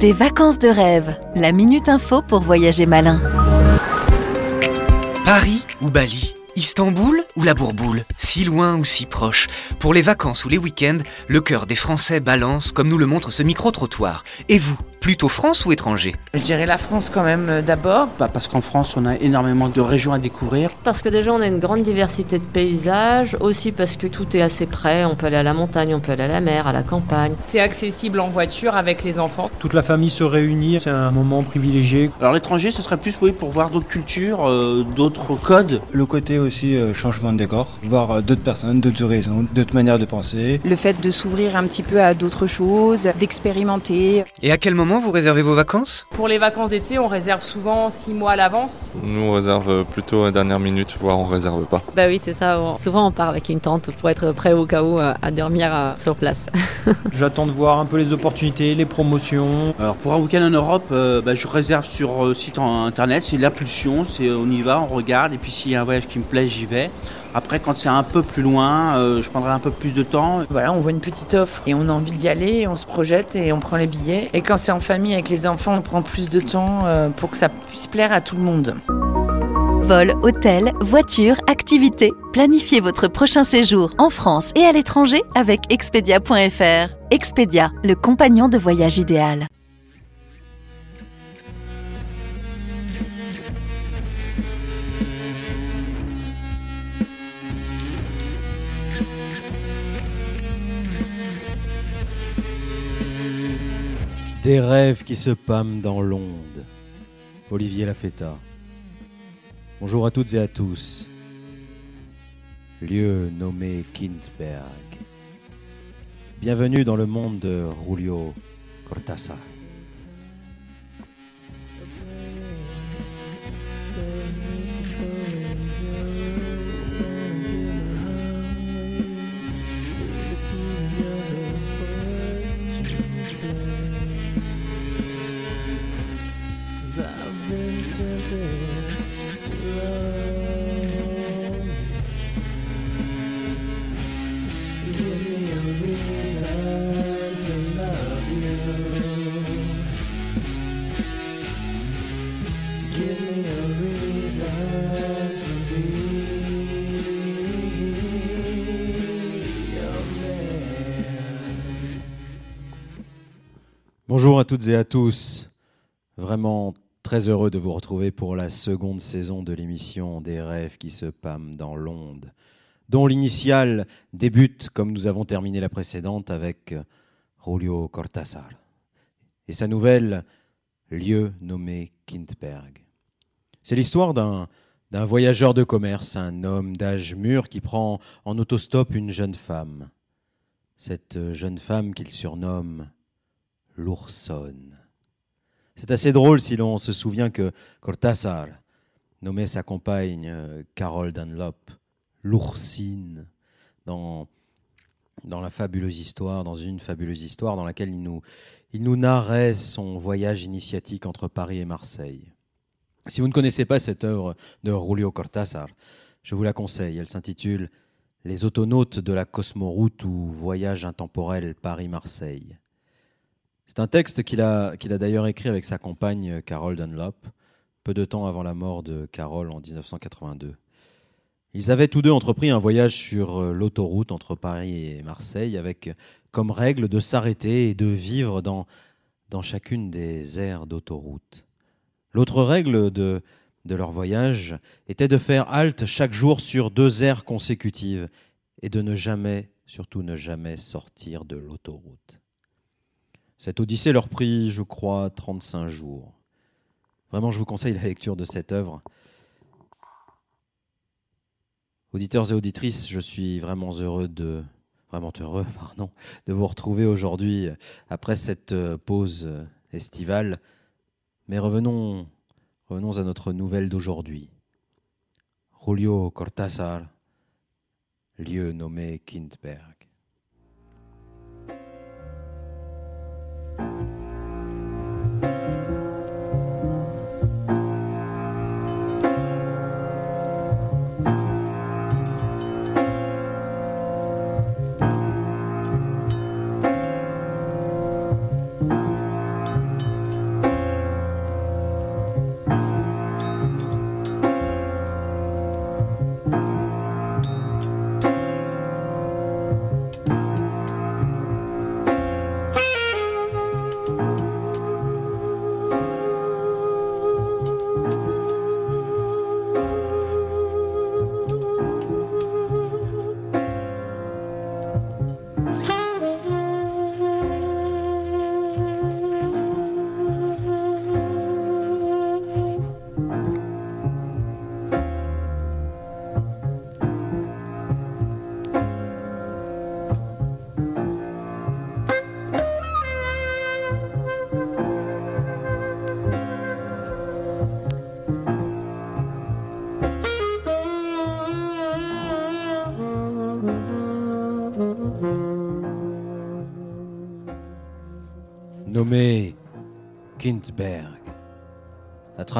Des vacances de rêve, la minute info pour voyager malin. Paris ou Bali? Istanbul ou la Bourboule Si loin ou si proche Pour les vacances ou les week-ends, le cœur des Français balance comme nous le montre ce micro-trottoir. Et vous, plutôt France ou étranger? Je dirais la France quand même euh, d'abord. Bah, parce qu'en France, on a énormément de régions à découvrir. Parce que déjà, on a une grande diversité de paysages, aussi parce que tout est assez près. On peut aller à la montagne, on peut aller à la mer, à la campagne. C'est accessible en voiture avec les enfants. Toute la famille se réunit, c'est un moment privilégié. Alors l'étranger, ce serait plus oui, pour voir d'autres cultures, euh, d'autres codes. Le côté aussi euh, changement de décor, voir euh, d'autres personnes, d'autres horizons, d'autres manières de penser. Le fait de s'ouvrir un petit peu à d'autres choses, d'expérimenter. Et à quel moment vous réservez vos vacances? Pour les vacances d'été, on réserve souvent 6 mois à l'avance. Nous, on réserve plutôt à dernière minute, voire on réserve pas. Bah oui, c'est ça. On- Souvent, on part avec une tente pour être prêt au cas où euh, à dormir euh, sur place. J'attends de voir un peu les opportunités, les promotions. Alors pour un week-end en Europe, euh, bah, je réserve sur euh, site en internet, c'est l'impulsion, c'est euh, on y va, on regarde, et puis s'il y a un voyage qui me plaît, j'y vais. Après, quand c'est un peu plus loin, euh, je prendrai un peu plus de temps. Voilà, on voit une petite offre et on a envie d'y aller, on se projette et on prend les billets. Et quand c'est en famille avec les enfants, on prend plus de temps euh, pour que ça puisse plaire à tout le monde. Vol, hôtel, voiture, activités. Planifiez votre prochain séjour en France et à l'étranger avec expedia.fr. Expedia, le compagnon de voyage idéal. Des rêves qui se pâment dans l'onde. Olivier Lafetta. Bonjour à toutes et à tous. Lieu nommé Kindberg. Bienvenue dans le monde de Julio Cortázar. Toutes et à tous. Vraiment très heureux de vous retrouver pour la seconde saison de l'émission Des rêves qui se pâment dans l'onde, dont l'initiale débute comme nous avons terminé la précédente avec Julio Cortázar et sa nouvelle lieu nommé Kindberg. C'est l'histoire d'un d'un voyageur de commerce, un homme d'âge mûr qui prend en autostop une jeune femme. Cette jeune femme qu'il surnomme l'oursonne. C'est assez drôle si l'on se souvient que Cortázar nommait sa compagne euh, Carole Dunlop l'oursine dans, la fabuleuse histoire, dans une fabuleuse histoire dans laquelle il nous, il nous narrait son voyage initiatique entre Paris et Marseille. Si vous ne connaissez pas cette œuvre de Julio Cortázar, je vous la conseille. Elle s'intitule Les autonautes de la Cosmoroute ou Voyage intemporel Paris-Marseille. C'est un texte qu'il a, d'ailleurs écrit avec sa compagne Carole Dunlop, peu de temps avant la mort de Carole en 1982. Ils avaient tous deux entrepris un voyage sur euh, l'autoroute entre Paris et Marseille avec comme règle de s'arrêter et de vivre dans, chacune des aires d'autoroute. L'autre règle de leur voyage était de faire halte chaque jour sur deux aires consécutives et de ne jamais, surtout ne jamais sortir de l'autoroute. Cette odyssée leur prit, je crois, 35 jours. Vraiment, je vous conseille la lecture de cette œuvre. Auditeurs et auditrices, je suis vraiment heureux de vraiment heureux, pardon, de vous retrouver aujourd'hui après cette euh, pause euh, estivale. Mais revenons, revenons à notre nouvelle d'aujourd'hui. Julio Cortázar, lieu nommé Kindberg.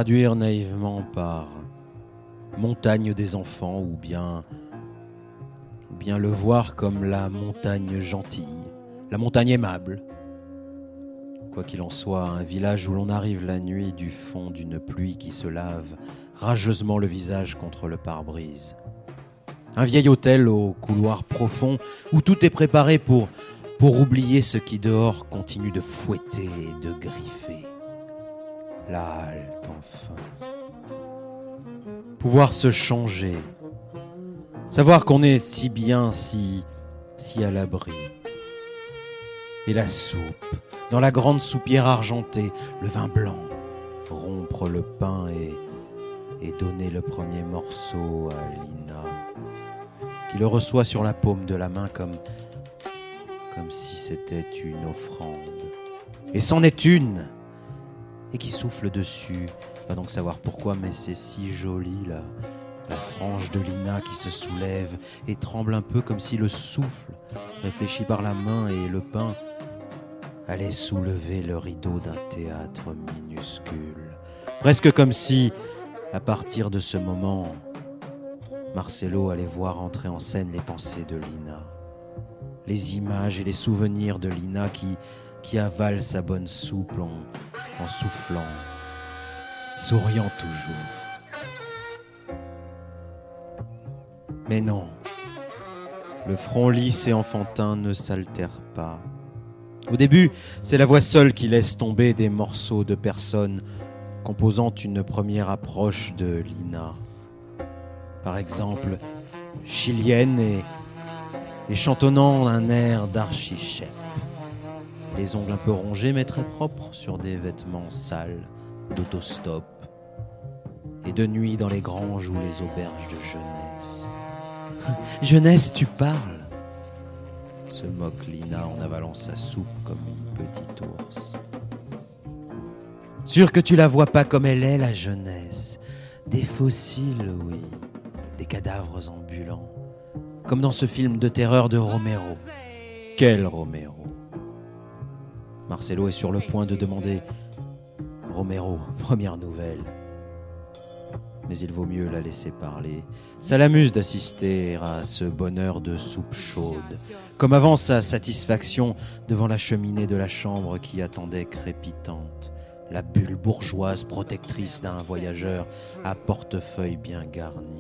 Traduire naïvement par montagne des enfants ou bien, le voir comme la montagne gentille, la montagne aimable. Quoi qu'il en soit, un village où l'on arrive la nuit du fond d'une pluie qui se lave rageusement le visage contre le pare-brise. Un vieil hôtel au couloir profond où tout est préparé pour, pour oublier ce qui dehors continue de fouetter et de griffer. La halte enfin. Pouvoir se changer. Savoir qu'on est si bien, si, si à l'abri. Et la soupe, dans la grande soupière argentée, le vin blanc, rompre le pain et, donner le premier morceau à Lina, qui le reçoit sur la paume de la main comme si c'était une offrande. Et c'en est une Et qui souffle dessus. Va donc savoir pourquoi, mais c'est si joli là. La frange de Lina qui se soulève et tremble un peu comme si le souffle, réfléchi par la main et le pain, allait soulever le rideau d'un théâtre minuscule. Presque comme si, à partir de ce moment, Marcelo allait voir entrer en scène les pensées de Lina. Les images et les souvenirs de Lina qui, qui avale sa bonne soupe en, soufflant, souriant toujours. Mais non, le front lisse et enfantin ne s'altère pas. Au début, c'est la voix seule qui laisse tomber des morceaux de personnes composant une première approche de Lina. Par exemple, chilienne et, et chantonnant un air d'archichep. Les ongles un peu rongés mais très propres sur des vêtements sales d'autostop. Et de nuit dans les granges ou les auberges de jeunesse. jeunesse, tu parles? Se moque Lina en avalant sa soupe comme une petite ours. Sûr que tu la vois pas comme elle est, la jeunesse. Des fossiles, oui. Des cadavres ambulants. Comme dans ce film de terreur de Romero. Quel Romero? Marcelo est sur le point de demander Romero, première nouvelle. Mais il vaut mieux la laisser parler. Ça l'amuse d'assister à ce bonheur de soupe chaude, comme avant sa satisfaction devant la cheminée de la chambre qui attendait crépitante, la bulle bourgeoise protectrice d'un voyageur à portefeuille bien garni.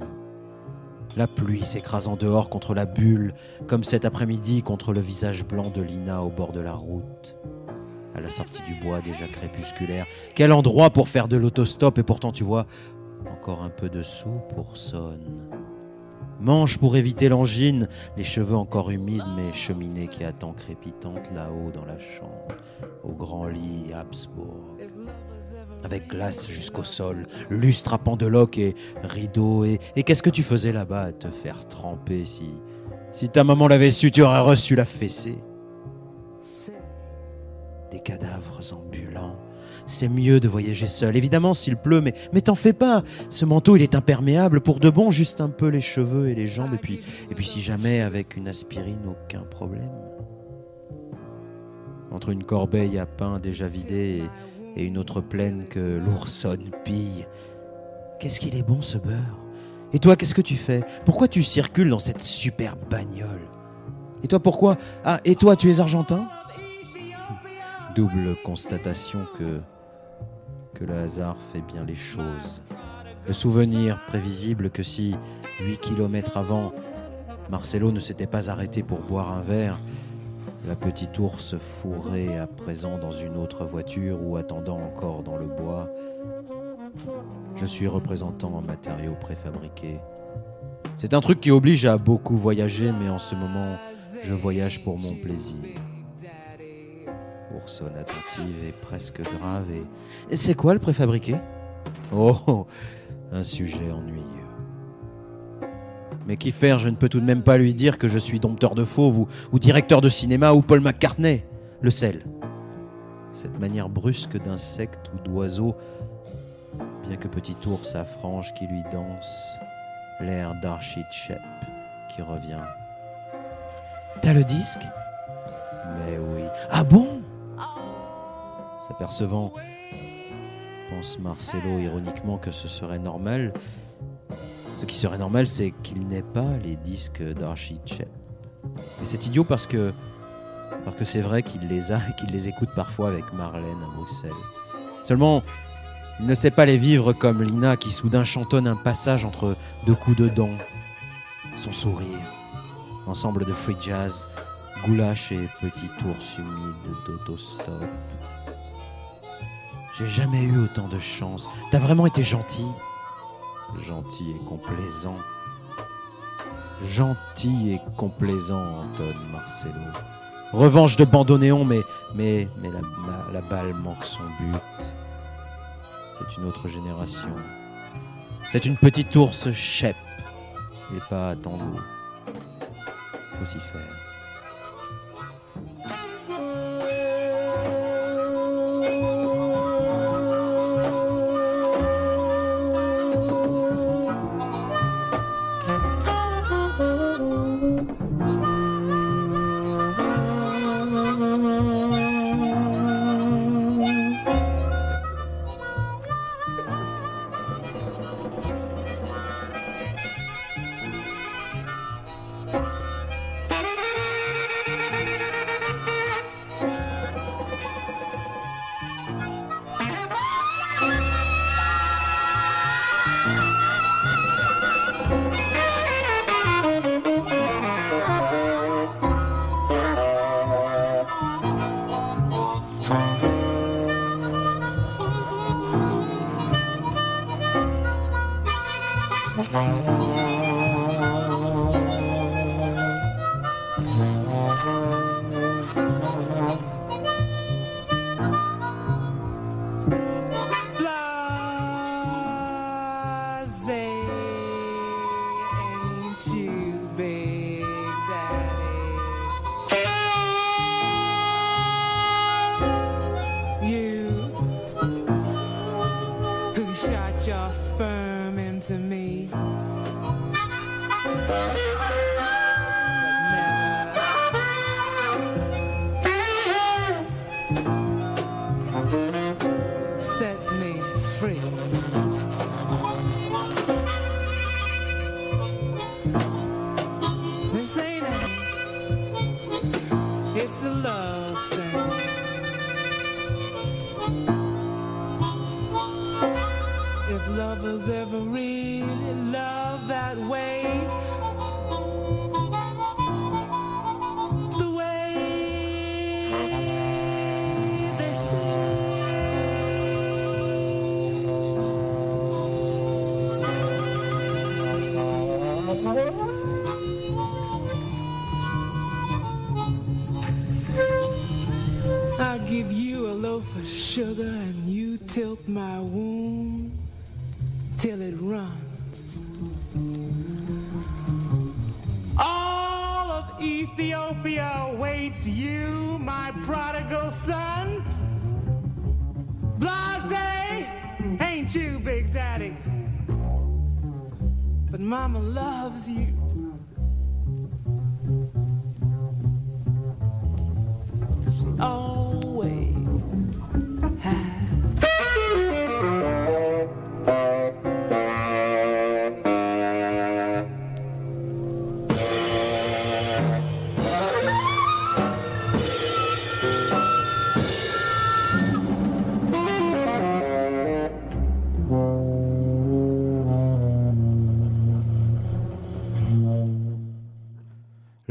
La pluie s'écrasant dehors contre la bulle, comme cet après-midi contre le visage blanc de Lina au bord de la route. À la sortie du bois déjà crépusculaire, quel endroit pour faire de l'autostop et pourtant tu vois, encore un peu de sous pour sonne. Mange pour éviter l'angine, les cheveux encore humides, mais cheminée qui attend crépitante là-haut dans la chambre, au grand lit Habsbourg. Avec glace jusqu'au sol, lustre à pendeloque et rideau. Et, et qu'est-ce que tu faisais là-bas à te faire tremper si, si ta maman l'avait su, tu aurais reçu la fessée. Des cadavres ambulants c'est mieux de voyager seul. Évidemment, s'il pleut, mais, mais t'en fais pas. Ce manteau, il est imperméable. Pour de bon, juste un peu les cheveux et les jambes. Et puis, et puis si jamais, avec une aspirine, aucun problème. Entre une corbeille à pain déjà vidée et, une autre pleine que l'oursonne pille. Qu'est-ce qu'il est bon ce beurre? Et toi, qu'est-ce que tu fais? Pourquoi tu circules dans cette superbe bagnole? Et toi, pourquoi? Ah, et toi, tu es argentin? Double constatation que que le hasard fait bien les choses. Le souvenir prévisible que si, huit kilomètres avant, Marcelo ne s'était pas arrêté pour boire un verre, la petite ours fourrée à présent dans une autre voiture ou attendant encore dans le bois. Je suis représentant en matériaux préfabriqués. C'est un truc qui oblige à beaucoup voyager, mais en ce moment, je voyage pour mon plaisir sonne attentive et presque grave. Et, c'est quoi le préfabriqué? Oh, un sujet ennuyeux. Mais qui faire Je ne peux tout de même pas lui dire que je suis dompteur de fauves ou, ou directeur de cinéma ou Paul McCartney. Le sel. Cette manière brusque d'insecte ou d'oiseau, bien que petit ours à frange qui lui danse, l'air d'Archie Shep qui revient. T'as le disque? Mais oui. Ah bon? S'apercevant, pense Marcelo ironiquement, que ce serait normal. Ce qui serait normal, c'est qu'il n'ait pas les disques d'Archie Chep. Et c'est idiot parce que parce que c'est vrai qu'il les a et qu'il les écoute parfois avec Marlène à Bruxelles. Seulement, il ne sait pas les vivre comme Lina qui soudain chantonne un passage entre deux coups de dents. Son sourire, ensemble de free jazz, goulash et petits ours humides d'autostop. J'ai jamais eu autant de chance. T'as vraiment été gentil. Gentil et complaisant. Gentil et complaisant, Anton Marcelo. Revanche de bandonnéon, mais, mais, mais la, balle manque son but. C'est une autre génération. C'est une petite ours chep. Et pas attends-nous. Faut s'y faire. Thank you. Prodigal son. Blase, ain't you, Big Daddy? But Mama loves you. She always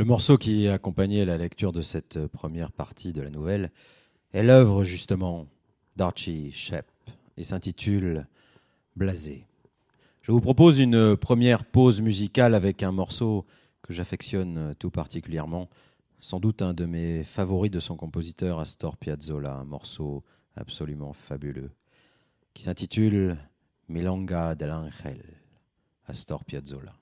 morceau qui accompagnait la lecture de cette première partie de la nouvelle est l'œuvre justement d'Archie Shep et s'intitule Blasé. Je vous propose une première pause musicale avec un morceau que j'affectionne tout particulièrement, sans doute un de mes favoris de son compositeur Astor Piazzolla, un morceau absolument fabuleux, qui s'intitule Milonga del Ángel, Astor Piazzolla.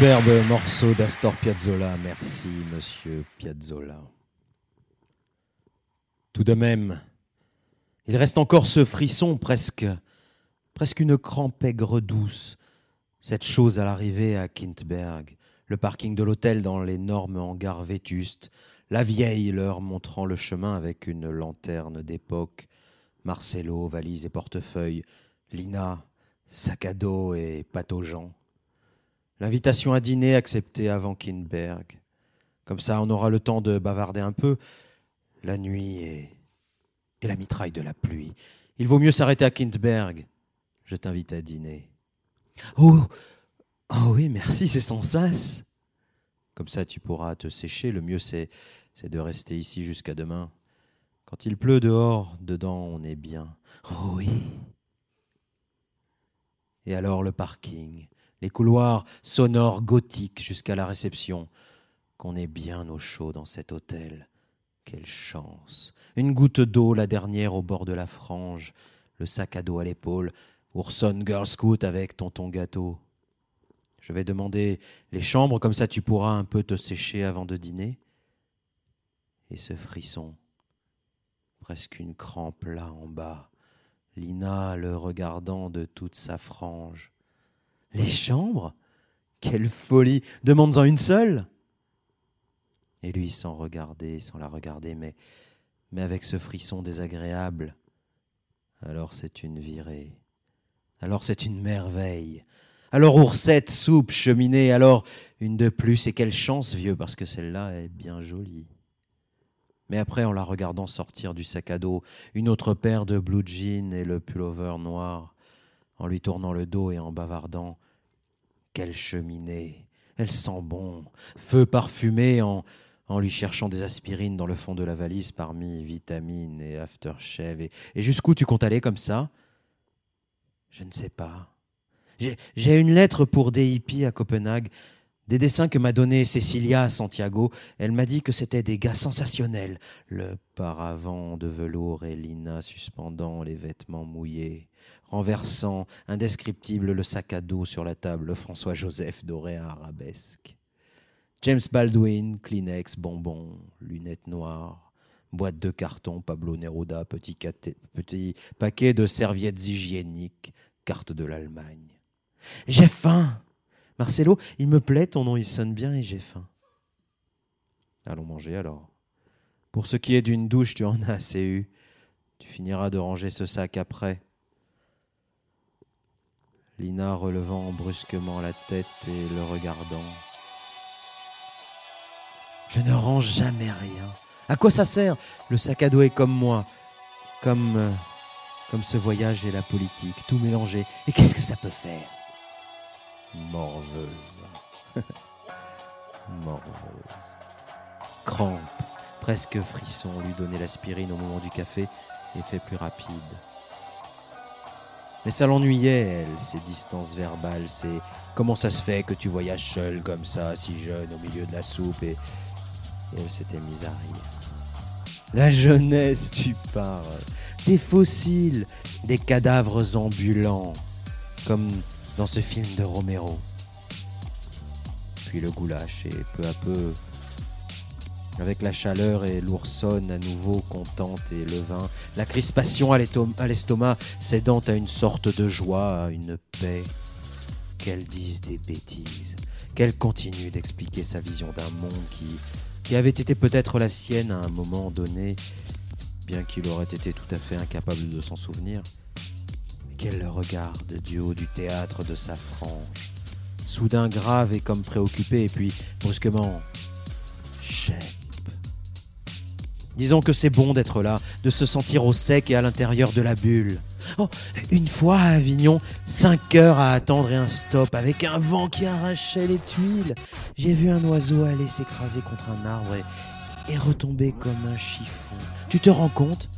Superbe morceau d'Astor Piazzolla. Merci, monsieur Piazzolla. Tout de même, il reste encore ce frisson, presque, presque une crampe aigre douce. Cette chose à l'arrivée à Kintberg, le parking de l'hôtel dans l'énorme hangar vétuste, la vieille leur montrant le chemin avec une lanterne d'époque, Marcello, valise et portefeuille, Lina, sac à dos et gens. L'invitation à dîner acceptée avant Kinberg. Comme ça, on aura le temps de bavarder un peu. La nuit et, et la mitraille de la pluie. Il vaut mieux s'arrêter à Kindberg. Je t'invite à dîner. Oh, oh oui, merci, c'est sans sas. Comme ça, tu pourras te sécher. Le mieux, c'est, c'est de rester ici jusqu'à demain. Quand il pleut dehors, dedans, on est bien. Oh oui. Et alors le parking, les couloirs sonores gothiques jusqu'à la réception. Qu'on est bien au chaud dans cet hôtel. Quelle chance. Une goutte d'eau, la dernière au bord de la frange, le sac à dos à l'épaule, Ourson Girl Scout avec tonton gâteau. Je vais demander les chambres, comme ça tu pourras un peu te sécher avant de dîner. Et ce frisson, presque une crampe là en bas, Lina le regardant de toute sa frange. Les chambres? Quelle folie Demande-en une seule Et lui sans regarder, sans la regarder, mais, mais avec ce frisson désagréable. Alors c'est une virée. Alors c'est une merveille. Alors oursette, soupe, cheminée, alors une de plus, et quelle chance, vieux, parce que celle-là est bien jolie. Mais après, en la regardant sortir du sac à dos, une autre paire de blue jeans et le pullover noir, en lui tournant le dos et en bavardant, quelle cheminée, elle sent bon, feu parfumé en, en lui cherchant des aspirines dans le fond de la valise parmi vitamines et aftershave. Et, et jusqu'où tu comptes aller comme ça? Je ne sais pas. J'ai une lettre pour des hippies à Copenhague, des dessins que m'a donné Cecilia à Santiago. Elle m'a dit que c'était des gars sensationnels. Le paravent de velours et Lina suspendant les vêtements mouillés, renversant, indescriptible, le sac à dos sur la table, François-Joseph doré à arabesque. James Baldwin, Kleenex, bonbons, lunettes noires, boîte de carton, Pablo Neruda, petit, paquet de serviettes hygiéniques, carte de l'Allemagne. J'ai faim. Marcelo, il me plaît, ton nom il sonne bien et j'ai faim. Allons manger alors. Pour ce qui est d'une douche, tu en as assez eu. Tu finiras de ranger ce sac après. Lina relevant brusquement la tête et le regardant. Je ne range jamais rien. À quoi ça sert? Le sac à dos est comme moi, comme, euh, comme ce voyage et la politique, tout mélangé. Et qu'est-ce que ça peut faire? Morveuse. morveuse. Crampe, presque frisson, lui donner l'aspirine au moment du café, effet plus rapide. Mais ça l'ennuyait, elle, ces distances verbales, c'est comment ça se fait que tu voyages seul comme ça, si jeune, au milieu de la soupe, et, et elle s'était mise à rire. La jeunesse, tu parles, des fossiles, des cadavres ambulants, comme dans ce film de Romero. Puis le goulash et peu à peu, avec la chaleur et l'oursonne à nouveau contente et le vin, la crispation à l'estomac cédant à une sorte de joie, à une paix, qu'elle dise des bêtises, qu'elle continue d'expliquer sa vision d'un monde qui, qui avait été peut-être la sienne à un moment donné, bien qu'il aurait été tout à fait incapable de s'en souvenir. Qu'elle le regarde du haut du théâtre de sa frange, soudain grave et comme préoccupée, et puis brusquement, chèpe. Disons que c'est bon d'être là, de se sentir au sec et à l'intérieur de la bulle. Oh, une fois à Avignon, cinq heures à attendre et un stop, avec un vent qui arrachait les tuiles. J'ai vu un oiseau aller s'écraser contre un arbre et retomber comme un chiffon. Tu te rends compte?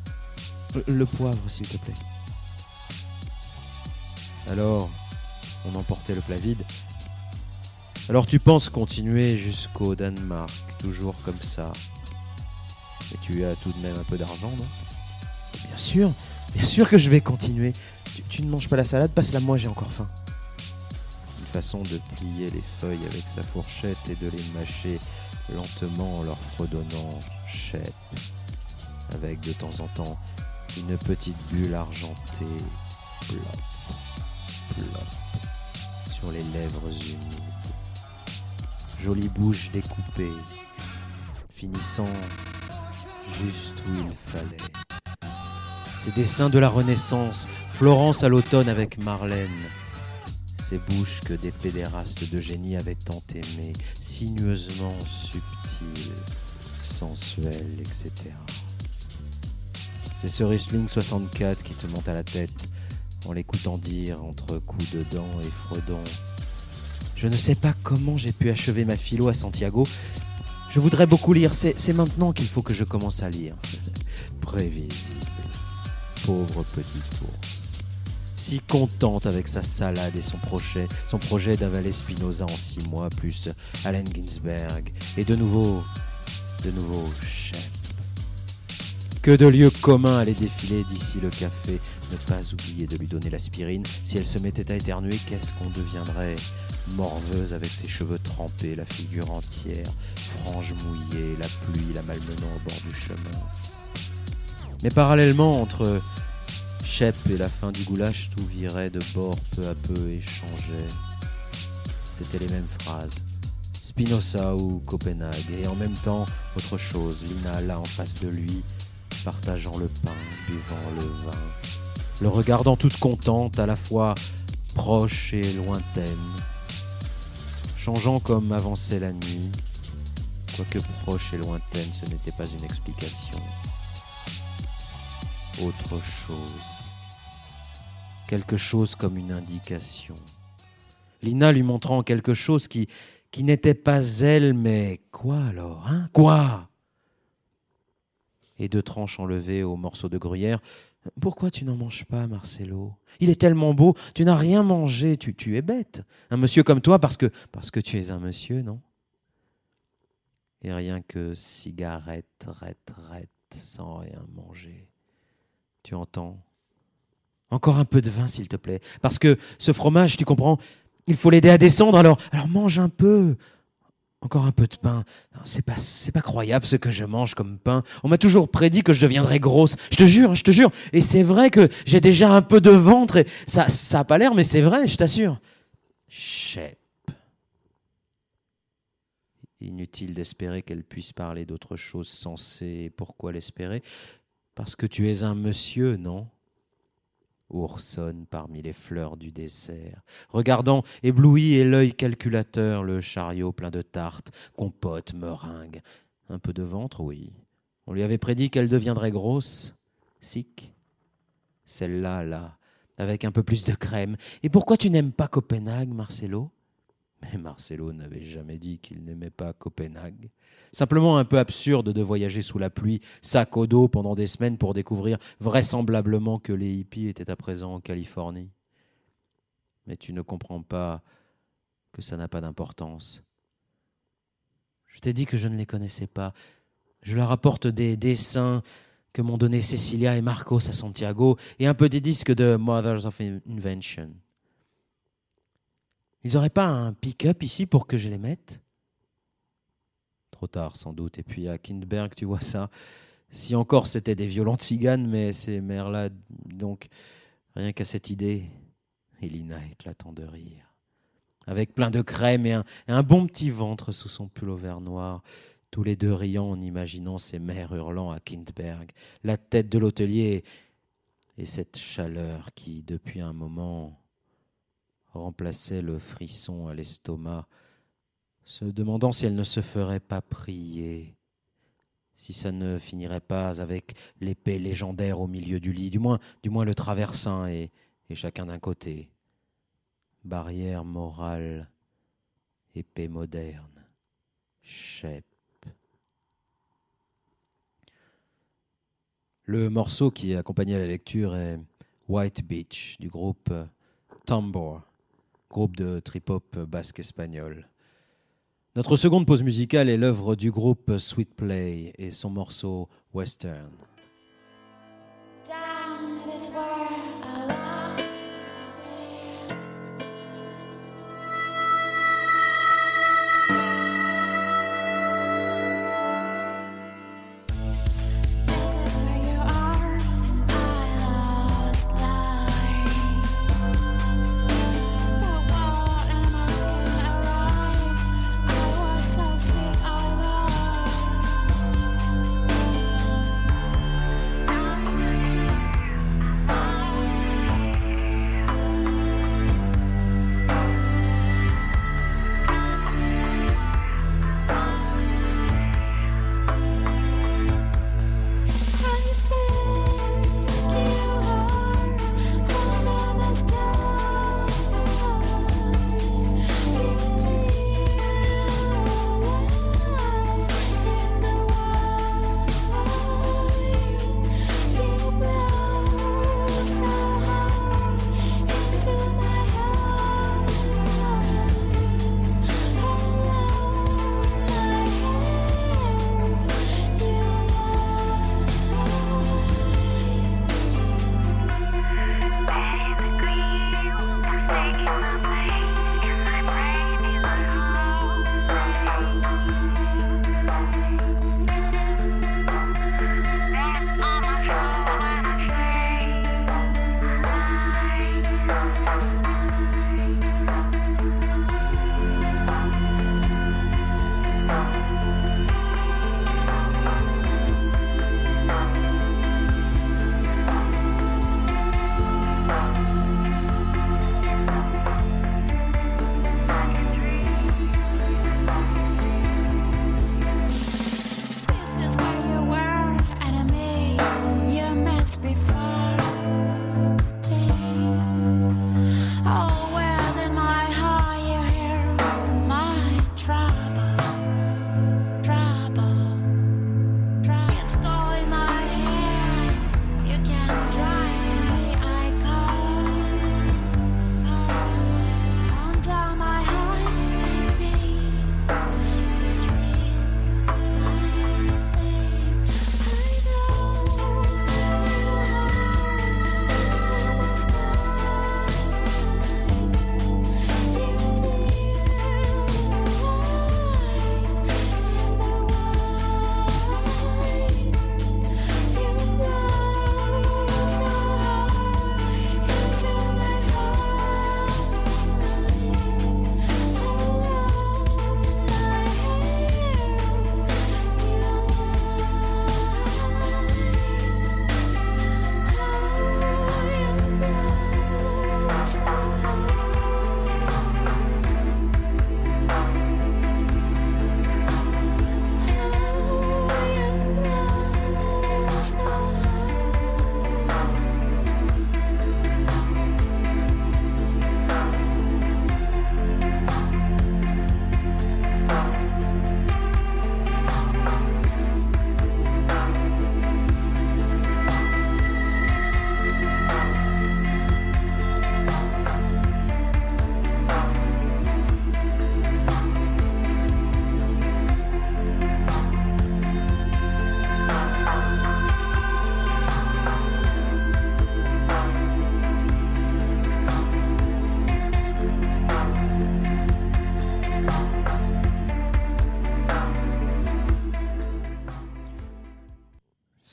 Le poivre, s'il te plaît. Alors, on emportait le plat vide. Alors tu penses continuer jusqu'au Danemark, toujours comme ça? Et tu as tout de même un peu d'argent, non? Bien sûr, bien sûr que je vais continuer. Tu, tu, ne manges pas la salade, passe-la moi, j'ai encore faim. Une façon de plier les feuilles avec sa fourchette et de les mâcher lentement en leur fredonnant chèpe, avec de temps en temps une petite bulle argentée, plop, plop, sur les lèvres humides. Jolie bouche découpée, finissant juste où il fallait. Ces dessins de la Renaissance, Florence à l'automne avec Marlène. Ces bouches que des pédérastes de génie avaient tant aimées, sinueusement subtiles, sensuelles, etc. C'est ce Riesling 64 qui te monte à la tête en l'écoutant dire entre coups de dents et fredons. Je ne sais pas comment j'ai pu achever ma philo à Santiago. Je voudrais beaucoup lire. C'est maintenant qu'il faut que je commence à lire. Prévisible. Pauvre petit ours. Si contente avec sa salade et son projet, son projet d'avaler Spinoza en six mois, plus Allen Ginsberg. Et de nouveau, de nouveau, chef. Que de lieux communs allaient défiler d'ici le café. Ne pas oublier de lui donner l'aspirine. Si elle se mettait à éternuer, qu'est-ce qu'on deviendrait? Morveuse avec ses cheveux trempés, la figure entière, frange mouillée, la pluie la malmenant au bord du chemin. Mais parallèlement, entre Shep et la fin du goulash, tout virait de bord peu à peu et changeait. C'était les mêmes phrases. Spinoza ou Copenhague, et en même temps autre chose, Lina là en face de lui, partageant le pain, buvant le vin, le regardant toute contente, à la fois proche et lointaine, changeant comme avançait la nuit, quoique proche et lointaine, ce n'était pas une explication. Autre chose. Quelque chose comme une indication. Lina lui montrant quelque chose qui, n'était pas elle, mais quoi alors Hein? Quoi? Et deux tranches enlevées au morceau de gruyère. Pourquoi tu n'en manges pas, Marcelo? Il est tellement beau, tu n'as rien mangé, tu, es bête. Un monsieur comme toi, parce que, parce que tu es un monsieur, non? Et rien que cigarette, rette, rette, sans rien manger. Tu entends? Encore un peu de vin, s'il te plaît. Parce que ce fromage, tu comprends, il faut l'aider à descendre, alors, alors mange un peu. Encore un peu de pain. C'est pas, c'est pas croyable ce que je mange comme pain. On m'a toujours prédit que je deviendrais grosse. Je te jure, je te jure. Et c'est vrai que j'ai déjà un peu de ventre et ça, ça a pas l'air, mais c'est vrai, je t'assure. Shep. Inutile d'espérer qu'elle puisse parler d'autre chose sensée. Pourquoi l'espérer? Parce que tu es un monsieur, non? Oursonne parmi les fleurs du dessert, regardant ébloui et l'œil calculateur le chariot plein de tartes, compotes, meringues. Un peu de ventre, oui. On lui avait prédit qu'elle deviendrait grosse. Sic. Celle-là, là, avec un peu plus de crème. Et pourquoi tu n'aimes pas Copenhague, Marcelo? Mais Marcelo n'avait jamais dit qu'il n'aimait pas Copenhague. Simplement un peu absurde de voyager sous la pluie, sac au dos pendant des semaines pour découvrir vraisemblablement que les hippies étaient à présent en Californie. Mais tu ne comprends pas que ça n'a pas d'importance. Je t'ai dit que je ne les connaissais pas. Je leur apporte des dessins que m'ont donné Cecilia et Marcos à Santiago et un peu des disques de Mothers of Invention. Ils n'auraient pas un pick-up ici pour que je les mette? Trop tard, sans doute. Et puis à Kindberg, tu vois ça. Si encore c'était des violentes tziganes, mais ces mères-là, donc, rien qu'à cette idée, Elina éclatant de rire. Avec plein de crème et un, et un bon petit ventre sous son pullover noir, tous les deux riant en imaginant ces mères hurlant à Kindberg, la tête de l'hôtelier et cette chaleur qui, depuis un moment, remplaçait le frisson à l'estomac, se demandant si elle ne se ferait pas prier, si ça ne finirait pas avec l'épée légendaire au milieu du lit, du moins, le traversin et, chacun d'un côté. Barrière morale, épée moderne, chep. Le morceau qui accompagnait la lecture est White Beach du groupe Tambor, groupe de trip-hop basque espagnol. Notre seconde pause musicale est l'œuvre du groupe Sweet Play et son morceau Western.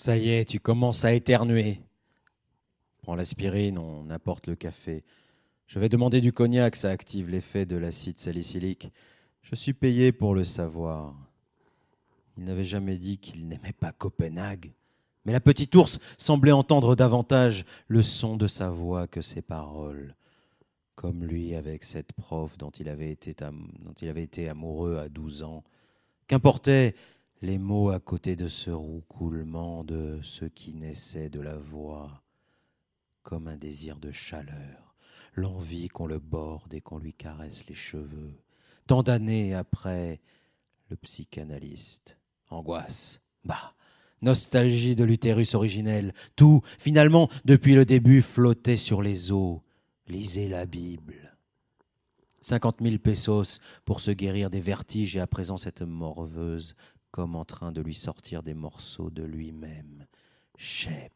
Ça y est, tu commences à éternuer. Prends l'aspirine, on apporte le café. Je vais demander du cognac, ça active l'effet de l'acide salicylique. Je suis payé pour le savoir. Il n'avait jamais dit qu'il n'aimait pas Copenhague. Mais la petite ours semblait entendre davantage le son de sa voix que ses paroles. Comme lui avec cette prof dont il avait été, dont il avait été amoureux à 12 ans. Qu'importaient les mots à côté de ce roucoulement de ce qui naissait de la voix, comme un désir de chaleur, l'envie qu'on le borde et qu'on lui caresse les cheveux. Tant d'années après, le psychanalyste. Angoisse. Bah. Nostalgie de l'utérus originel. Tout, finalement, depuis le début, flottait sur les eaux. Lisez la Bible. Cinquante mille pesos pour se guérir des vertiges et à présent cette morveuse comme en train de lui sortir des morceaux de lui-même. Chep.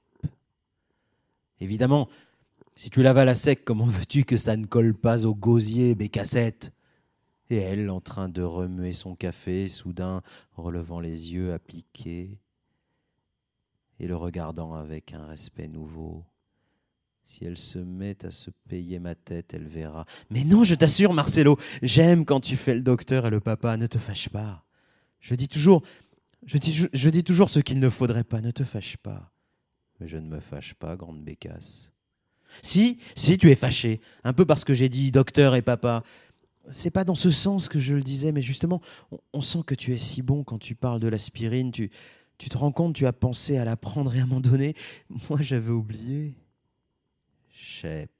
Évidemment, si tu l'avales à sec, comment veux-tu que ça ne colle pas au gosier, bécassette Et elle, en train de remuer son café, soudain relevant les yeux appliqués et le regardant avec un respect nouveau. Si elle se met à se payer ma tête, elle verra. Mais non, je t'assure, Marcelo, j'aime quand tu fais le docteur et le papa, ne te fâche pas. Je dis toujours, je dis, toujours ce qu'il ne faudrait pas, ne te fâche pas. Mais je ne me fâche pas, grande bécasse. Si, si, tu es fâché, un peu parce que j'ai dit docteur et papa. C'est pas dans ce sens que je le disais, mais justement, on, on sent que tu es si bon quand tu parles de l'aspirine. Tu, tu te rends compte, tu as pensé à la prendre et à m'en donner. Moi, j'avais oublié. Chep.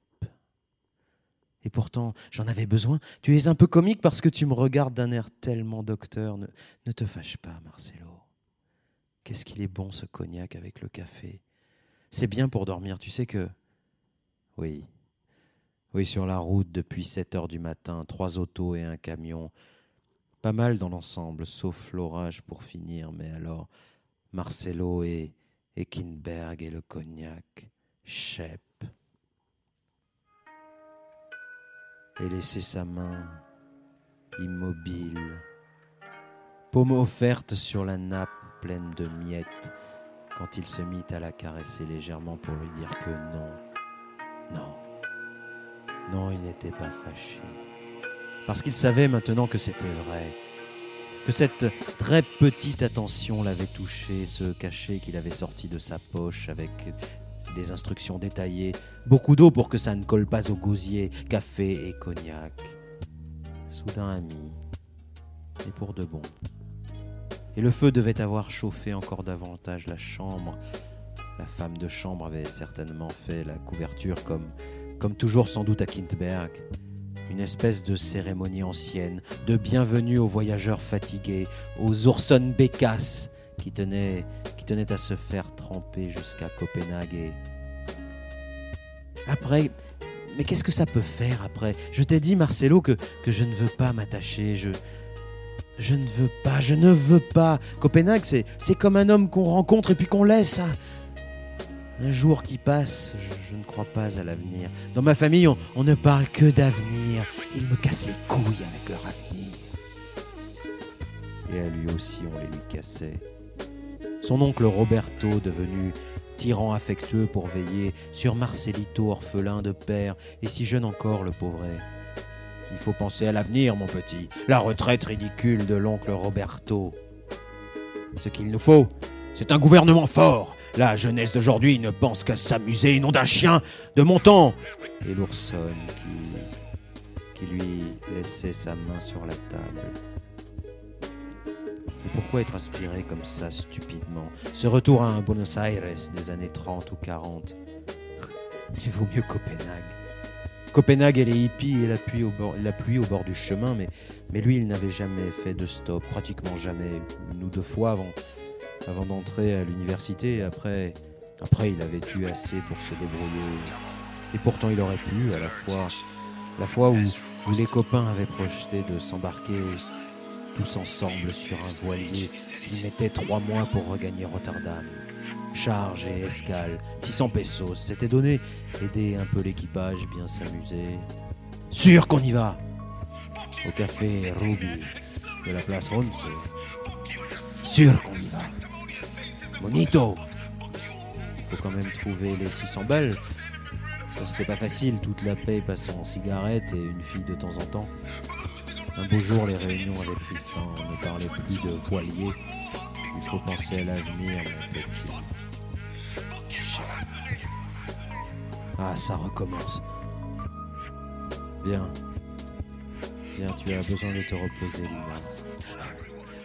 Et pourtant, j'en avais besoin. Tu es un peu comique parce que tu me regardes d'un air tellement docteur. Ne, te fâche pas, Marcelo. Qu'est-ce qu'il est bon ce cognac avec le café. C'est bien pour dormir. Tu sais que. Oui. Oui, sur la route depuis 7 heures du matin, trois autos et un camion. Pas mal dans l'ensemble, sauf l'orage pour finir. Mais alors, Marcelo et Ekinberg et le cognac. Chep. Et laisser sa main immobile, paume offerte sur la nappe pleine de miettes, quand il se mit à la caresser légèrement pour lui dire que non, non, non, il n'était pas fâché, parce qu'il savait maintenant que c'était vrai, que cette très petite attention l'avait touché, ce cachet qu'il avait sorti de sa poche avec des instructions détaillées, beaucoup d'eau pour que ça ne colle pas au gosier, café et cognac. Soudain ami, et pour de bon. Et le feu devait avoir chauffé encore davantage la chambre, La femme de chambre avait certainement fait la couverture comme, toujours sans doute à Kintberg. Une espèce de cérémonie ancienne, de bienvenue aux voyageurs fatigués, aux oursonnes bécasses qui tenaient, qui tenaient à se faire tremper jusqu'à Copenhague. Et... Après, mais qu'est-ce que ça peut faire après? Je t'ai dit, Marcelo, que, je ne veux pas m'attacher. Je, je ne veux pas, je ne veux pas. Copenhague, c'est, comme un homme qu'on rencontre et puis qu'on laisse. hein. Un jour qui passe, je, je ne crois pas à l'avenir. Dans ma famille, on, on ne parle que d'avenir. Ils me cassent les couilles avec leur avenir. Et à lui aussi, on les lui cassait. Son oncle Roberto, devenu tyran affectueux pour veiller sur Marcelito, orphelin de père, et si jeune encore, le pauvret. Il faut penser à l'avenir, mon petit. La retraite ridicule de l'oncle Roberto. Ce qu'il nous faut, c'est un gouvernement fort. La jeunesse d'aujourd'hui ne pense qu'à s'amuser, nom d'un chien de mon temps. Et l'oursonne qui, qui lui laissait sa main sur la table. Pourquoi être aspiré comme ça stupidement? Ce retour à Buenos Aires des années 30 ou 40. Il vaut mieux Copenhague. Copenhague et les hippies et la pluie au bord, du chemin, mais, lui, il n'avait jamais fait de stop, pratiquement jamais, une ou deux fois avant, d'entrer à l'université. Après, après, il avait eu assez pour se débrouiller. Et pourtant, il aurait pu, à la fois, la fois où les copains avaient projeté de s'embarquer tous ensemble sur un voilier qui mettait trois mois pour regagner Rotterdam. Charge et escale, 600 pesos, c'était donné. Aider un peu l'équipage, bien s'amuser. Sûr qu'on y va Au café Ruby de la place Ronce. Sûr qu'on y va. Bonito Faut quand même trouver les 600 balles. Ça c'était pas facile, toute la paix passant en cigarette et une fille de temps en temps. Un beau jour, les réunions avaient pris fin. On ne parlait plus de voilier. Il faut penser à l'avenir, mon petit. Ah, ça recommence. Bien. Bien, tu as besoin de te reposer, Lina.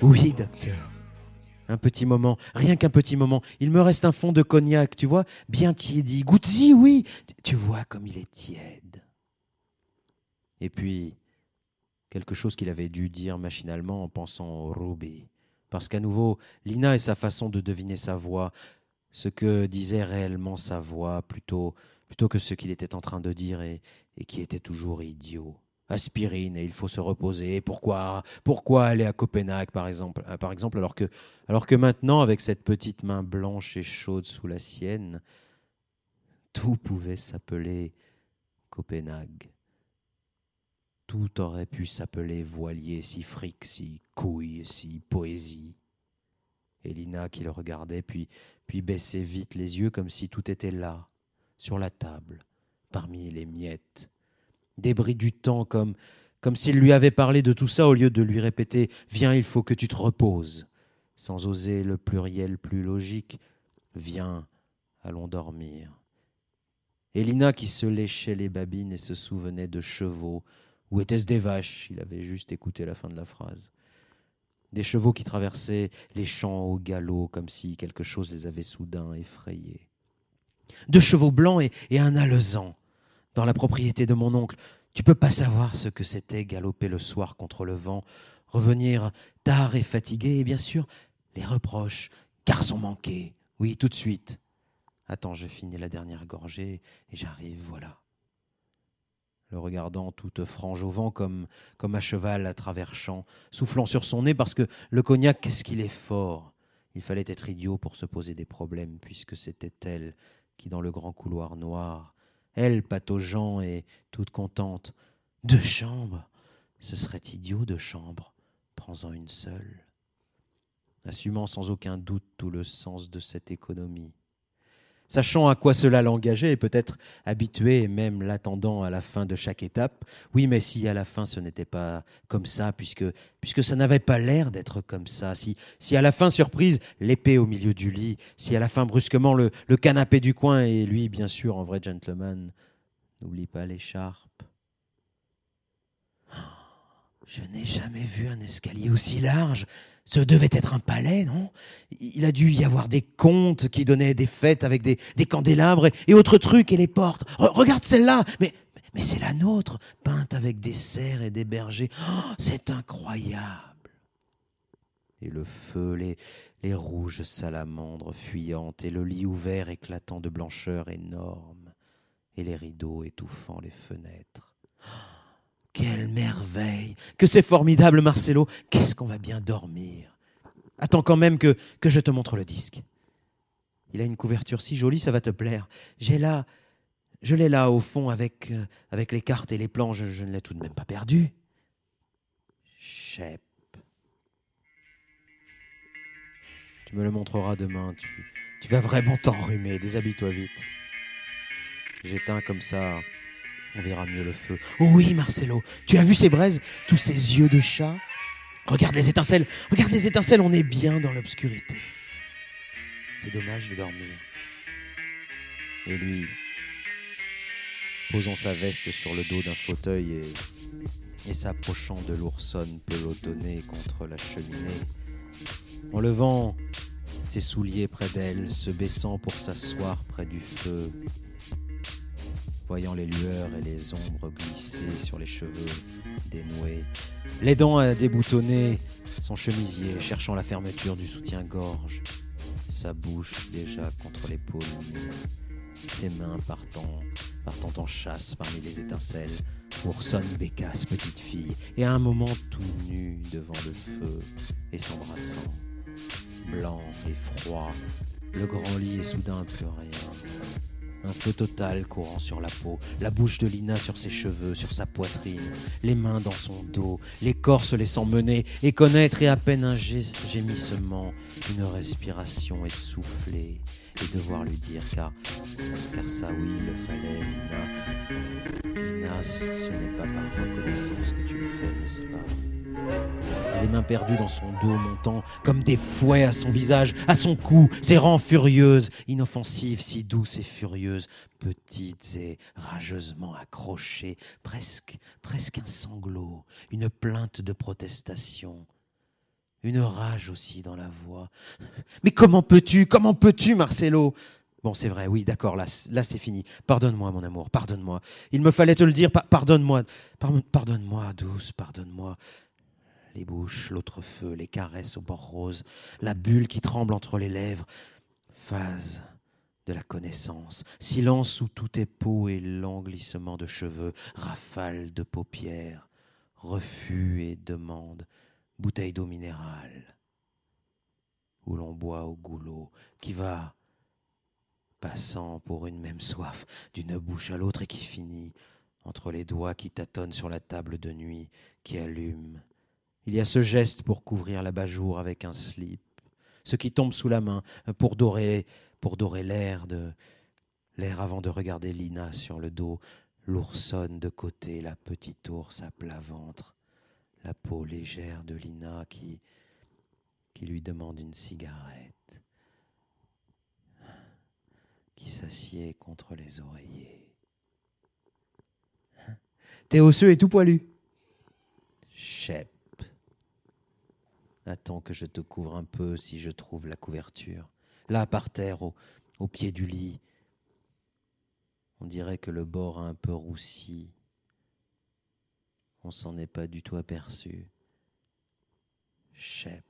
Oui, docteur. Un petit moment, rien qu'un petit moment. Il me reste un fond de cognac, tu vois, bien tiédi. Goûte-y, oui. Tu vois comme il est tiède. Et puis, quelque chose qu'il avait dû dire machinalement en pensant au Ruby. Parce qu'à nouveau, Lina et sa façon de deviner sa voix, ce que disait réellement sa voix, plutôt, que ce qu'il était en train de dire et, et qui était toujours idiot. Aspirine il faut se reposer. Pourquoi Pourquoi aller à Copenhague, par exemple, euh, par exemple alors, que, alors que maintenant, avec cette petite main blanche et chaude sous la sienne, tout pouvait s'appeler Copenhague. Tout aurait pu s'appeler voilier, si fric, si couille, si poésie. Elina qui le regardait, puis, baissait vite les yeux comme si tout était là, sur la table, parmi les miettes. Débris du temps, comme, comme s'il lui avait parlé de tout ça au lieu de lui répéter Viens, il faut que tu te reposes, sans oser le pluriel plus logique Viens, allons dormir. Elina qui se léchait les babines et se souvenait de chevaux, ou était-ce des vaches? Il avait juste écouté la fin de la phrase. Des chevaux qui traversaient les champs au galop comme si quelque chose les avait soudain effrayés. Deux chevaux blancs et, et un alezan dans la propriété de mon oncle. Tu peux pas savoir ce que c'était galoper le soir contre le vent, revenir tard et fatigué, et bien sûr, les reproches. Garçon manqué. Oui, tout de suite. Attends, je finis la dernière gorgée et j'arrive, voilà le regardant toute frange au vent comme, comme à cheval à travers champs, soufflant sur son nez parce que le cognac, qu'est-ce qu'il est fort? Il fallait être idiot pour se poser des problèmes puisque c'était elle qui, dans le grand couloir noir, elle pataugeant et toute contente, deux chambres, ce serait idiot de chambres, prends-en une seule. Assumant sans aucun doute tout le sens de cette économie sachant à quoi cela l'engageait et peut-être habitué et même l'attendant à la fin de chaque étape. Oui, mais si à la fin ce n'était pas comme ça, puisque, puisque ça n'avait pas l'air d'être comme ça, si, si à la fin, surprise, l'épée au milieu du lit, si à la fin, brusquement, le, le canapé du coin et lui, bien sûr, en vrai gentleman, n'oublie pas l'écharpe. Je n'ai jamais vu un escalier aussi large. Ce devait être un palais, non? Il a dû y avoir des comtes qui donnaient des fêtes avec des, candélabres et, autres trucs et les portes. Re- regarde celle-là Mais, mais c'est la nôtre, peinte avec des cerfs et des bergers. Oh, c'est incroyable et le feu, les, les rouges salamandres fuyantes, et le lit ouvert éclatant de blancheur énorme, et les rideaux étouffant les fenêtres. Quelle merveille Que c'est formidable, Marcelo Qu'est-ce qu'on va bien dormir Attends quand même que, je te montre le disque. Il a une couverture si jolie, ça va te plaire. J'ai là, je l'ai là au fond avec, euh, avec les cartes et les plans, je, je ne l'ai tout de même pas perdu. Shep. Tu me le montreras demain. Tu, tu vas vraiment t'enrhumer. Déshabille-toi vite. J'éteins comme ça. On verra mieux le feu. Oh oui, Marcelo. Tu as vu ces braises Tous ces yeux de chat? Regarde les étincelles. Regarde les étincelles. On est bien dans l'obscurité. C'est dommage de dormir. Et lui, posant sa veste sur le dos d'un fauteuil et, et s'approchant de l'oursonne pelotonnée contre la cheminée, en levant ses souliers près d'elle, se baissant pour s'asseoir près du feu, voyant les lueurs et les ombres glisser sur les cheveux dénoués, l'aidant à déboutonner son chemisier, cherchant la fermeture du soutien-gorge, sa bouche déjà contre l'épaule ses mains partant, partant en chasse parmi les étincelles, Oursonne Bécasse, petite fille, et à un moment tout nu devant le feu et s'embrassant. Blanc et froid, le grand lit est soudain plus rien. Un feu total courant sur la peau, la bouche de Lina sur ses cheveux, sur sa poitrine, les mains dans son dos, les corps se laissant mener et connaître et à peine un gé- gémissement, une respiration essoufflée, et devoir lui dire car, car ça oui, il le fallait, Lina. Lina, ce n'est pas par reconnaissance que tu le fais, n'est-ce pas? Les mains perdues dans son dos, montant comme des fouets à son visage, à son cou, ses rangs furieuses, inoffensives, si douces et furieuses, petites et rageusement accrochées, presque, presque un sanglot, une plainte de protestation. Une rage aussi dans la voix. Mais comment peux-tu Comment peux-tu, Marcelo? Bon, c'est vrai, oui, d'accord, là, c'est fini. Pardonne-moi, mon amour, pardonne-moi. Il me fallait te le dire, pa- pardonne-moi. Par- Pardonne-moi, douce, pardonne-moi. Les bouches, l'autre feu, les caresses au bord rose, la bulle qui tremble entre les lèvres. Phase de la connaissance, silence où tout est peau et lent glissement de cheveux, rafale de paupières, refus et demande, bouteille d'eau minérale, où l'on boit au goulot, qui va passant pour une même soif d'une bouche à l'autre et qui finit entre les doigts qui tâtonnent sur la table de nuit, qui allument. Il y a ce geste pour couvrir l'abat-jour avec un slip, ce qui tombe sous la main pour dorer, pour dorer l'air de l'air avant de regarder Lina sur le dos, l'oursonne de côté, la petite ours à plat ventre, la peau légère de Lina qui qui lui demande une cigarette qui s'assied contre les oreillers. T'es osseux et tout poilu? Shep. Attends que je te couvre un peu si je trouve la couverture. Là, par terre, au, pied du lit. On dirait que le bord a un peu roussi. On s'en est pas du tout aperçu. Shep.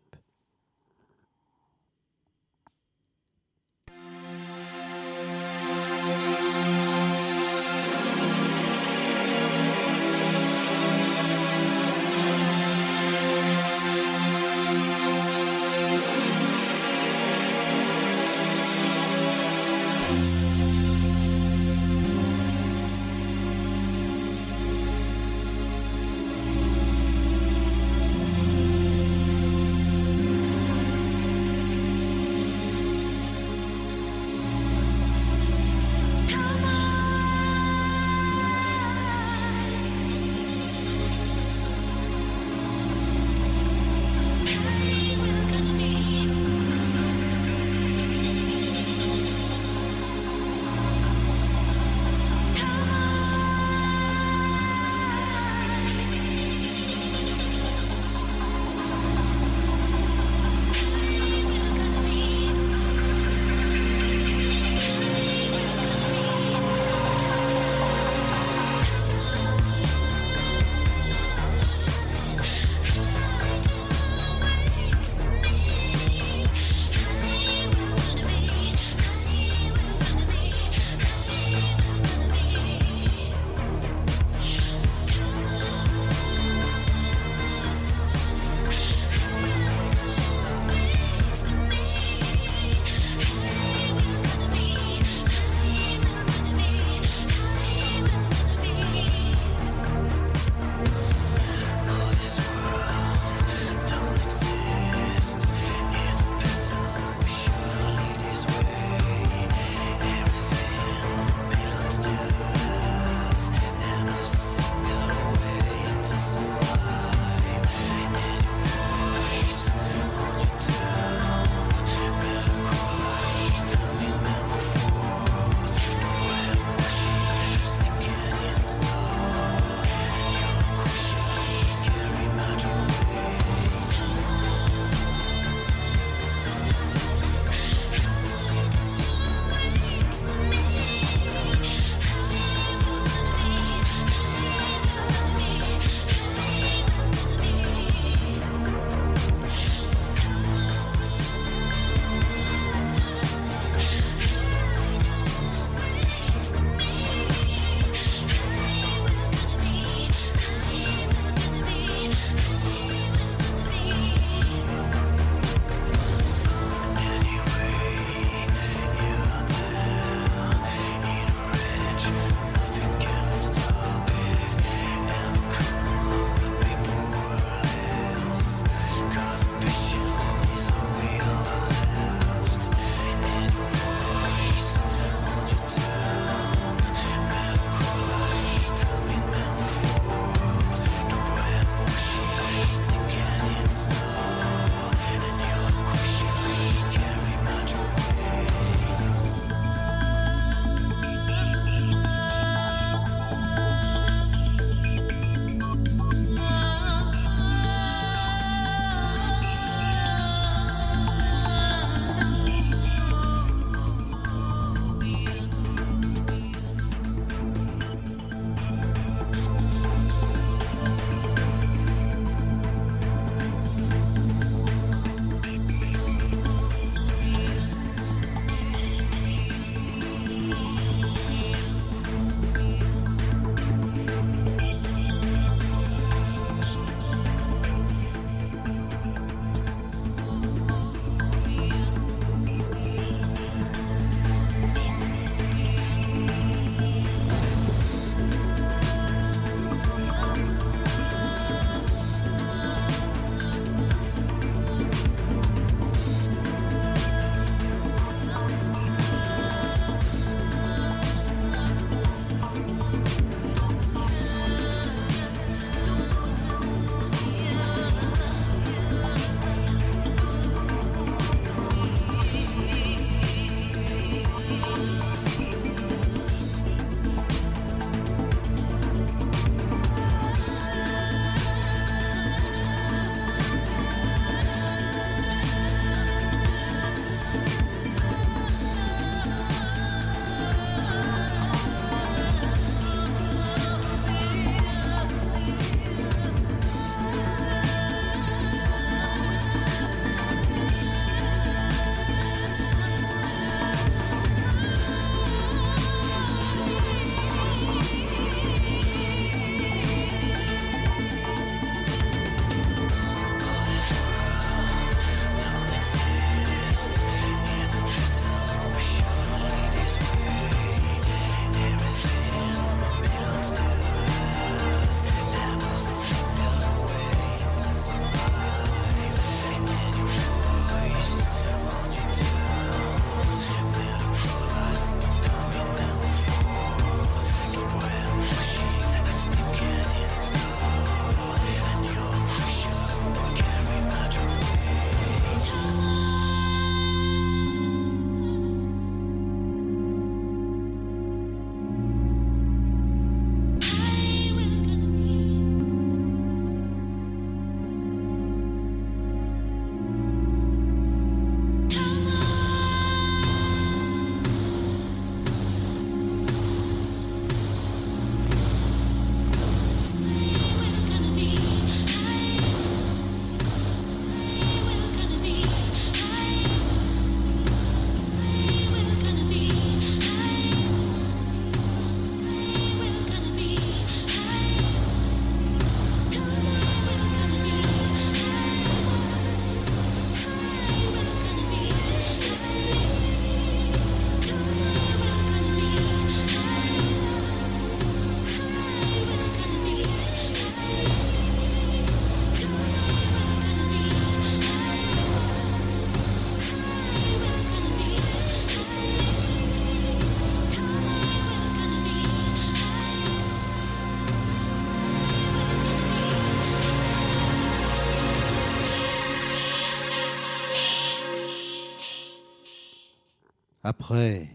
Après,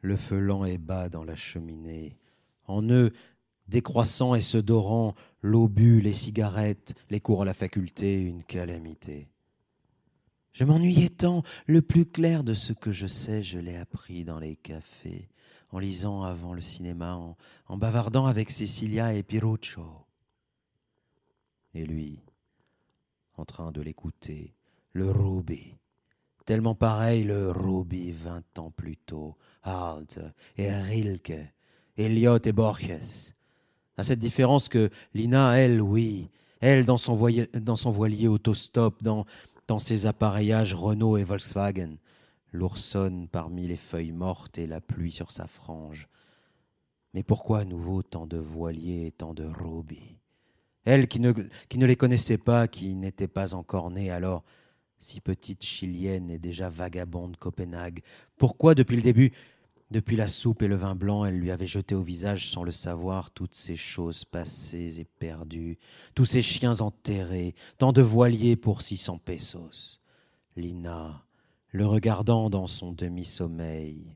le feu lent et bas dans la cheminée, en eux, décroissant et se dorant, l'obus, les cigarettes, les cours à la faculté, une calamité. Je m'ennuyais tant, le plus clair de ce que je sais, je l'ai appris dans les cafés, en lisant avant le cinéma, en, en bavardant avec Cecilia et Piruccio. Et lui, en train de l'écouter, le Ruby, tellement pareil le Ruby vingt ans plus tôt, Hart et Rilke, Eliot et Borges. À cette différence que Lina, elle, oui, elle dans son, voilier, dans son voilier autostop, dans, dans ses appareillages Renault et Volkswagen, l'oursonne parmi les feuilles mortes et la pluie sur sa frange. Mais pourquoi à nouveau tant de voiliers et tant de Ruby? Elle qui ne, qui ne les connaissait pas, qui n'était pas encore née alors, si petite chilienne et déjà vagabonde Copenhague, pourquoi depuis le début, depuis la soupe et le vin blanc, elle lui avait jeté au visage sans le savoir toutes ces choses passées et perdues, tous ces chiens enterrés, tant de voiliers pour six cents pesos? Lina, le regardant dans son demi-sommeil,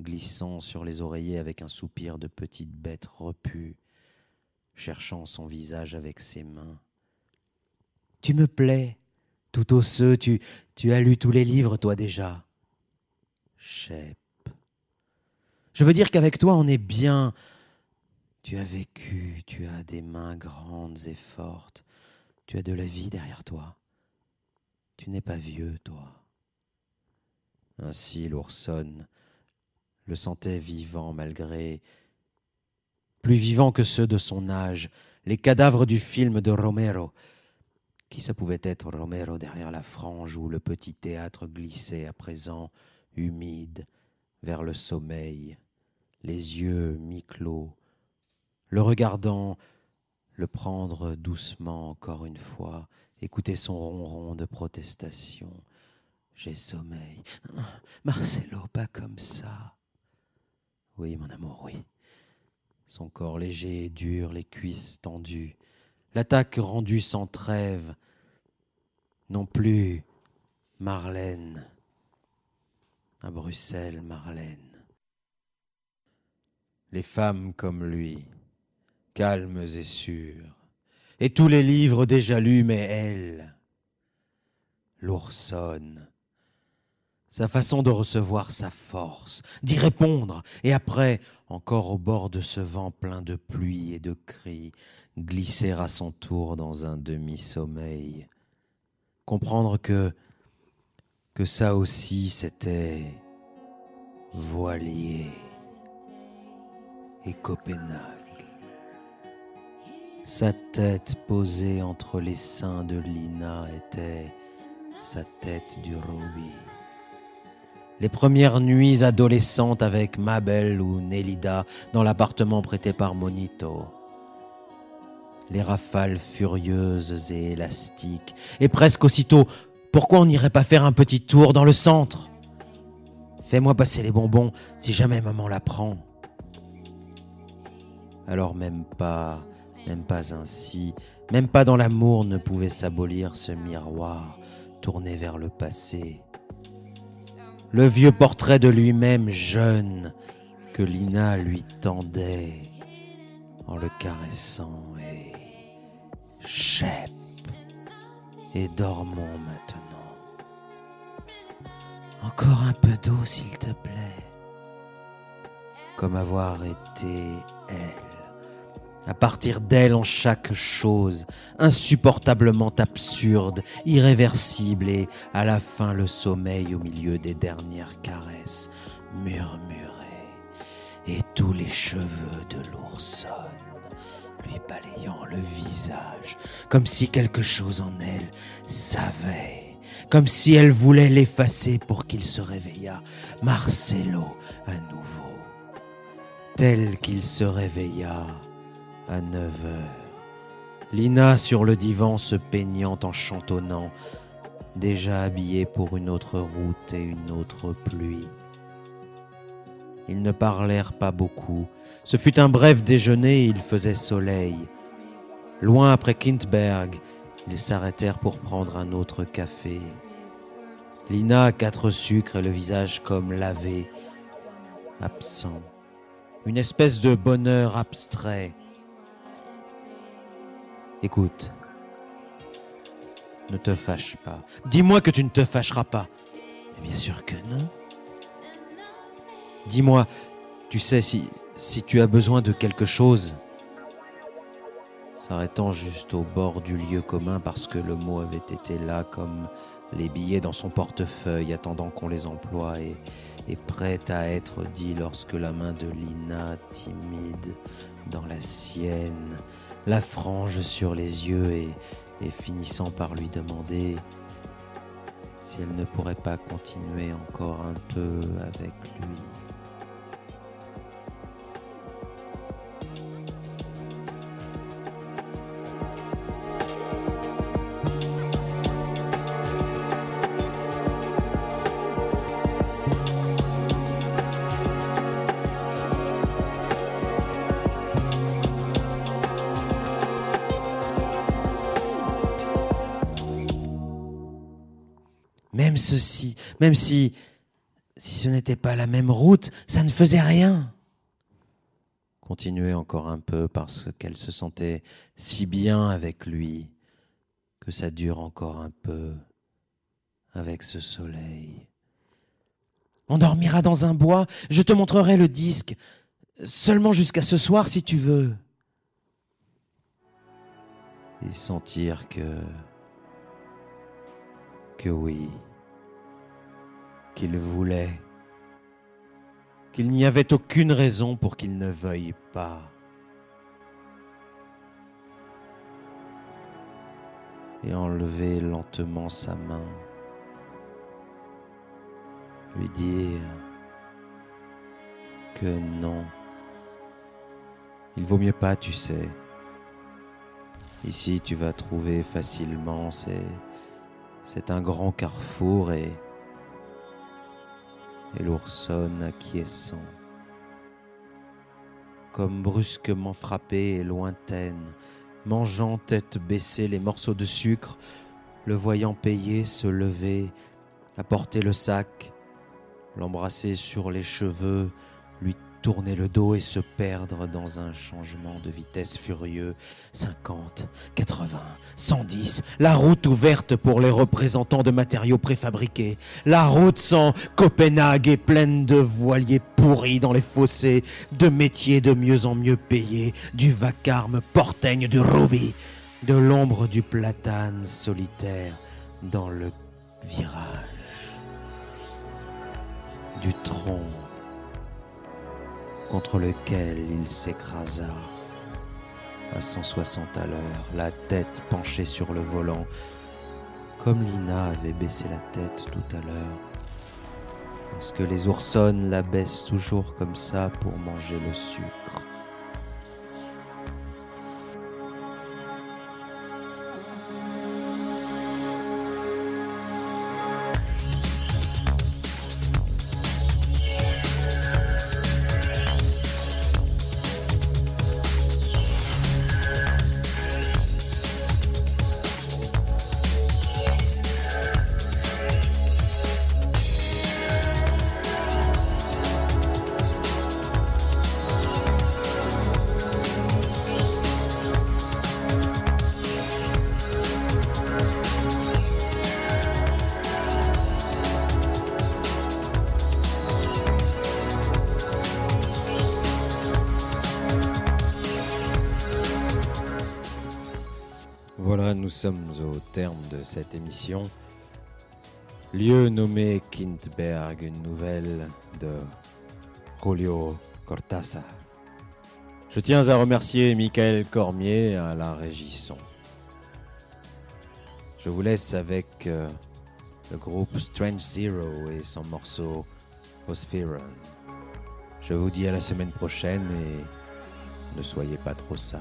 glissant sur les oreillers avec un soupir de petite bête repue, cherchant son visage avec ses mains. Tu me plais, tout osseux, tu, as lu tous les livres, toi déjà. Chep. Je veux dire qu'avec toi, on est bien. Tu as vécu, tu as des mains grandes et fortes, tu as de la vie derrière toi. Tu n'es pas vieux, toi. Ainsi l'oursonne le sentait vivant malgré plus vivant que ceux de son âge, les cadavres du film de Romero. Qui ça pouvait être Romero derrière la frange où le petit théâtre glissait à présent, humide, vers le sommeil, les yeux mi-clos, le regardant, le prendre doucement encore une fois, écouter son ronron de protestation. J'ai sommeil. Marcelo, pas comme ça. Oui, mon amour, oui. Son corps léger et dur, les cuisses tendues, l'attaque rendue sans trêve. Non plus Marlène. À Bruxelles, Marlène. Les femmes comme lui, calmes et sûres, et tous les livres déjà lus, mais elle, l'oursonne, sa façon de recevoir sa force, d'y répondre, et après, encore au bord de ce vent plein de pluie et de cris, glisser à son tour dans un demi-sommeil, comprendre que ça aussi c'était voilier et Copenhague. Sa tête posée entre les seins de Lina était sa tête du Ruby. Les premières nuits adolescentes avec Mabel ou Nélida dans l'appartement prêté par Monito. Les rafales furieuses et élastiques. Et presque aussitôt, pourquoi on n'irait pas faire un petit tour dans le centre? Fais-moi passer les bonbons si jamais maman la prend. Alors même pas, même pas ainsi, même pas dans l'amour ne pouvait s'abolir ce miroir tourné vers le passé. Le vieux portrait de lui-même jeune que Lina lui tendait en le caressant et chep et dormons maintenant. Encore un peu d'eau s'il te plaît. Comme avoir été elle à partir d'elle en chaque chose, insupportablement absurde, irréversible, et à la fin le sommeil au milieu des dernières caresses, murmuré, et tous les cheveux de l'oursonne balayant le visage, comme si quelque chose en elle savait, comme si elle voulait l'effacer pour qu'il se réveillât, Marcelo à nouveau, tel qu'il se réveilla à 9 heures. Lina sur le divan se peignant en chantonnant, déjà habillée pour une autre route et une autre pluie. Ils ne parlèrent pas beaucoup. Ce fut un bref déjeuner, il faisait soleil. Loin après Kindberg, ils s'arrêtèrent pour prendre un autre café. Lina quatre sucres et le visage comme lavé, absent. Une espèce de bonheur abstrait. Écoute, ne te fâche pas. Dis-moi que tu ne te fâcheras pas. Bien sûr que non. Dis-moi, tu sais, si, si tu as besoin de quelque chose, s'arrêtant juste au bord du lieu commun parce que le mot avait été là comme les billets dans son portefeuille attendant qu'on les emploie et, prêt à être dit lorsque la main de Lina, timide dans la sienne, la frange sur les yeux et finissant par lui demander si elle ne pourrait pas continuer encore un peu avec lui. Même si, si ce n'était pas la même route, ça ne faisait rien. Continuer encore un peu parce qu'elle se sentait si bien avec lui que ça dure encore un peu avec ce soleil. On dormira dans un bois, je te montrerai le disque, seulement jusqu'à ce soir si tu veux. Et sentir que que oui, qu'il voulait, qu'il n'y avait aucune raison pour qu'il ne veuille pas. Et enlever lentement sa main, lui dire que non, il vaut mieux pas, tu sais. Ici, tu vas trouver facilement ces c'est un grand carrefour et, et l'oursonne acquiescent. Comme brusquement frappée et lointaine, mangeant tête baissée les morceaux de sucre, le voyant payer, se lever, apporter le sac, l'embrasser sur les cheveux, lui tourner le dos et se perdre dans un changement de vitesse furieux. 50, 80, 110, la route ouverte pour les représentants de matériaux préfabriqués. La route sans Copenhague est pleine de voiliers pourris dans les fossés, de métiers de mieux en mieux payés, du vacarme porteigne du Ruby, de l'ombre du platane solitaire dans le virage, du tronc contre lequel il s'écrasa à 160 à l'heure, la tête penchée sur le volant, comme Lina avait baissé la tête tout à l'heure. Parce que les oursonnes la baissent toujours comme ça pour manger le sucre. Terme de cette émission. Lieu nommé Kindberg, une nouvelle de Julio Cortázar. Je tiens à remercier Michael Cormier à la régie son. Je vous laisse avec euh, le groupe Strange Zero et son morceau Ospheron. Je vous dis à la semaine prochaine et ne soyez pas trop sages.